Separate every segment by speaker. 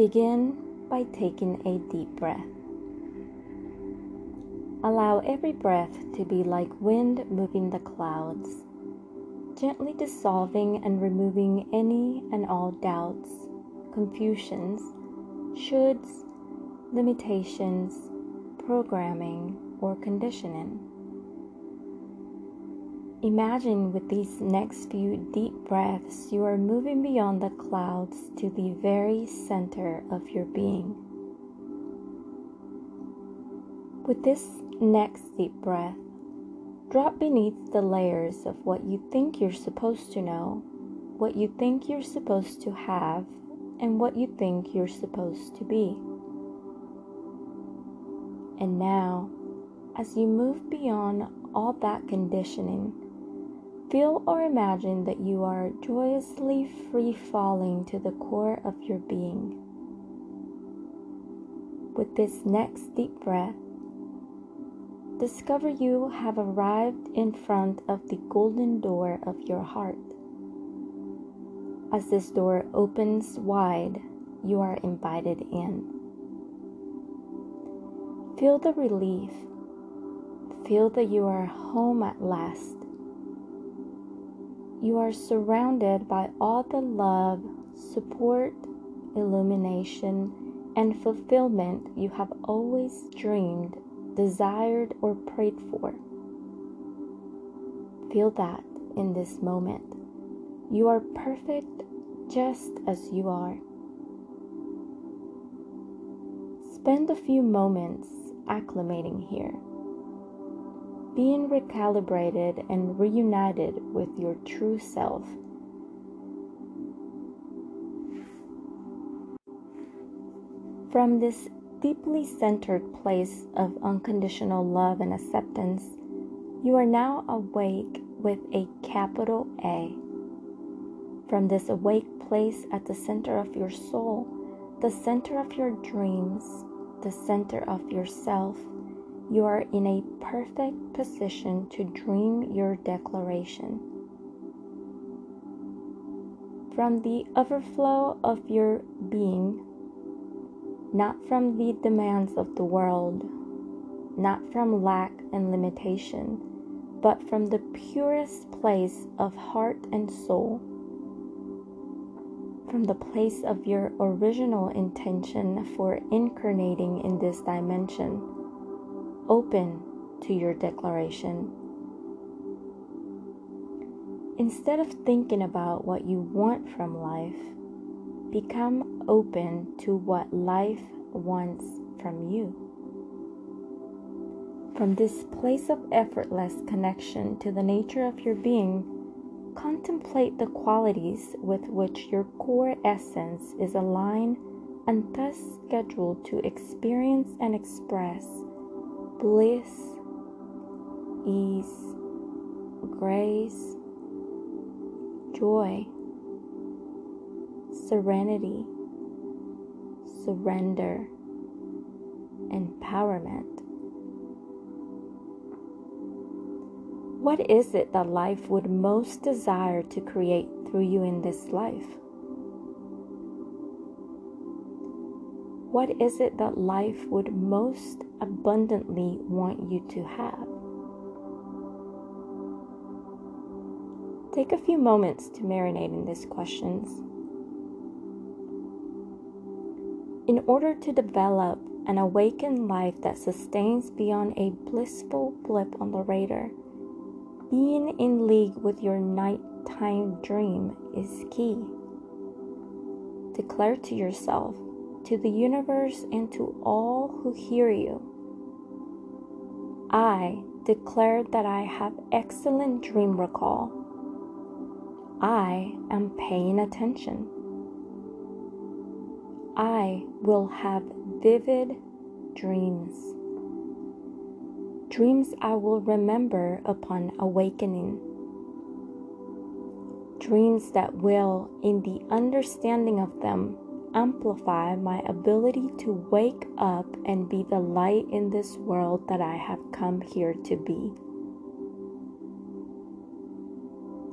Speaker 1: Begin by taking a deep breath. Allow every breath to be like wind moving the clouds, gently dissolving and removing any and all doubts, confusions, shoulds, limitations, programming, or conditioning. Imagine with these next few deep breaths, you are moving beyond the clouds to the very center of your being. With this next deep breath, drop beneath the layers of what you think you're supposed to know, what you think you're supposed to have, and what you think you're supposed to be. And now, as you move beyond all that conditioning, Feel or imagine that you are joyously free falling to the core of your being. With this next deep breath, discover you have arrived in front of the golden door of your heart. As this door opens wide, you are invited in. Feel the relief. Feel that you are home at last you are surrounded by all the love, support, illumination, and fulfillment you have always dreamed, desired, or prayed for. Feel that in this moment. You are perfect just as you are. Spend a few moments acclimating here being recalibrated and reunited with your true self. From this deeply centered place of unconditional love and acceptance, you are now awake with a capital A. From this awake place at the center of your soul, the center of your dreams, the center of yourself, you are in a perfect position to dream your declaration. From the overflow of your being, not from the demands of the world, not from lack and limitation, but from the purest place of heart and soul, from the place of your original intention for incarnating in this dimension open to your declaration. Instead of thinking about what you want from life, become open to what life wants from you. From this place of effortless connection to the nature of your being, contemplate the qualities with which your core essence is aligned and thus scheduled to experience and express bliss, ease, grace, joy, serenity, surrender, empowerment. What is it that life would most desire to create through you in this life? What is it that life would most abundantly want you to have? Take a few moments to marinate in these questions. In order to develop an awakened life that sustains beyond a blissful blip on the radar, being in league with your nighttime dream is key. Declare to yourself to the universe and to all who hear you. I declare that I have excellent dream recall. I am paying attention. I will have vivid dreams. Dreams I will remember upon awakening. Dreams that will, in the understanding of them, amplify my ability to wake up and be the light in this world that I have come here to be.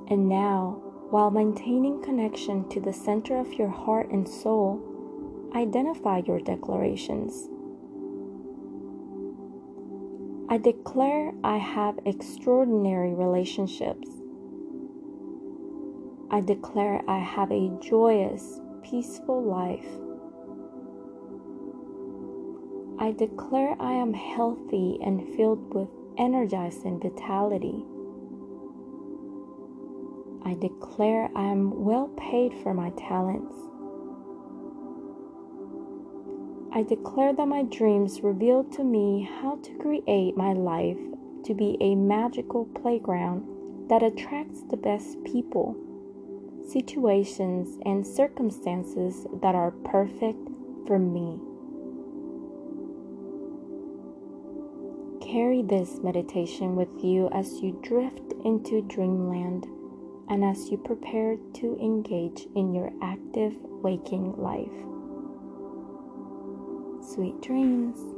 Speaker 1: And now, while maintaining connection to the center of your heart and soul, identify your declarations. I declare I have extraordinary relationships. I declare I have a joyous, peaceful life. I declare I am healthy and filled with energizing vitality. I declare I am well paid for my talents. I declare that my dreams reveal to me how to create my life to be a magical playground that attracts the best people, situations, and circumstances that are perfect for me. Carry this meditation with you as you drift into dreamland and as you prepare to engage in your active waking life. Sweet dreams.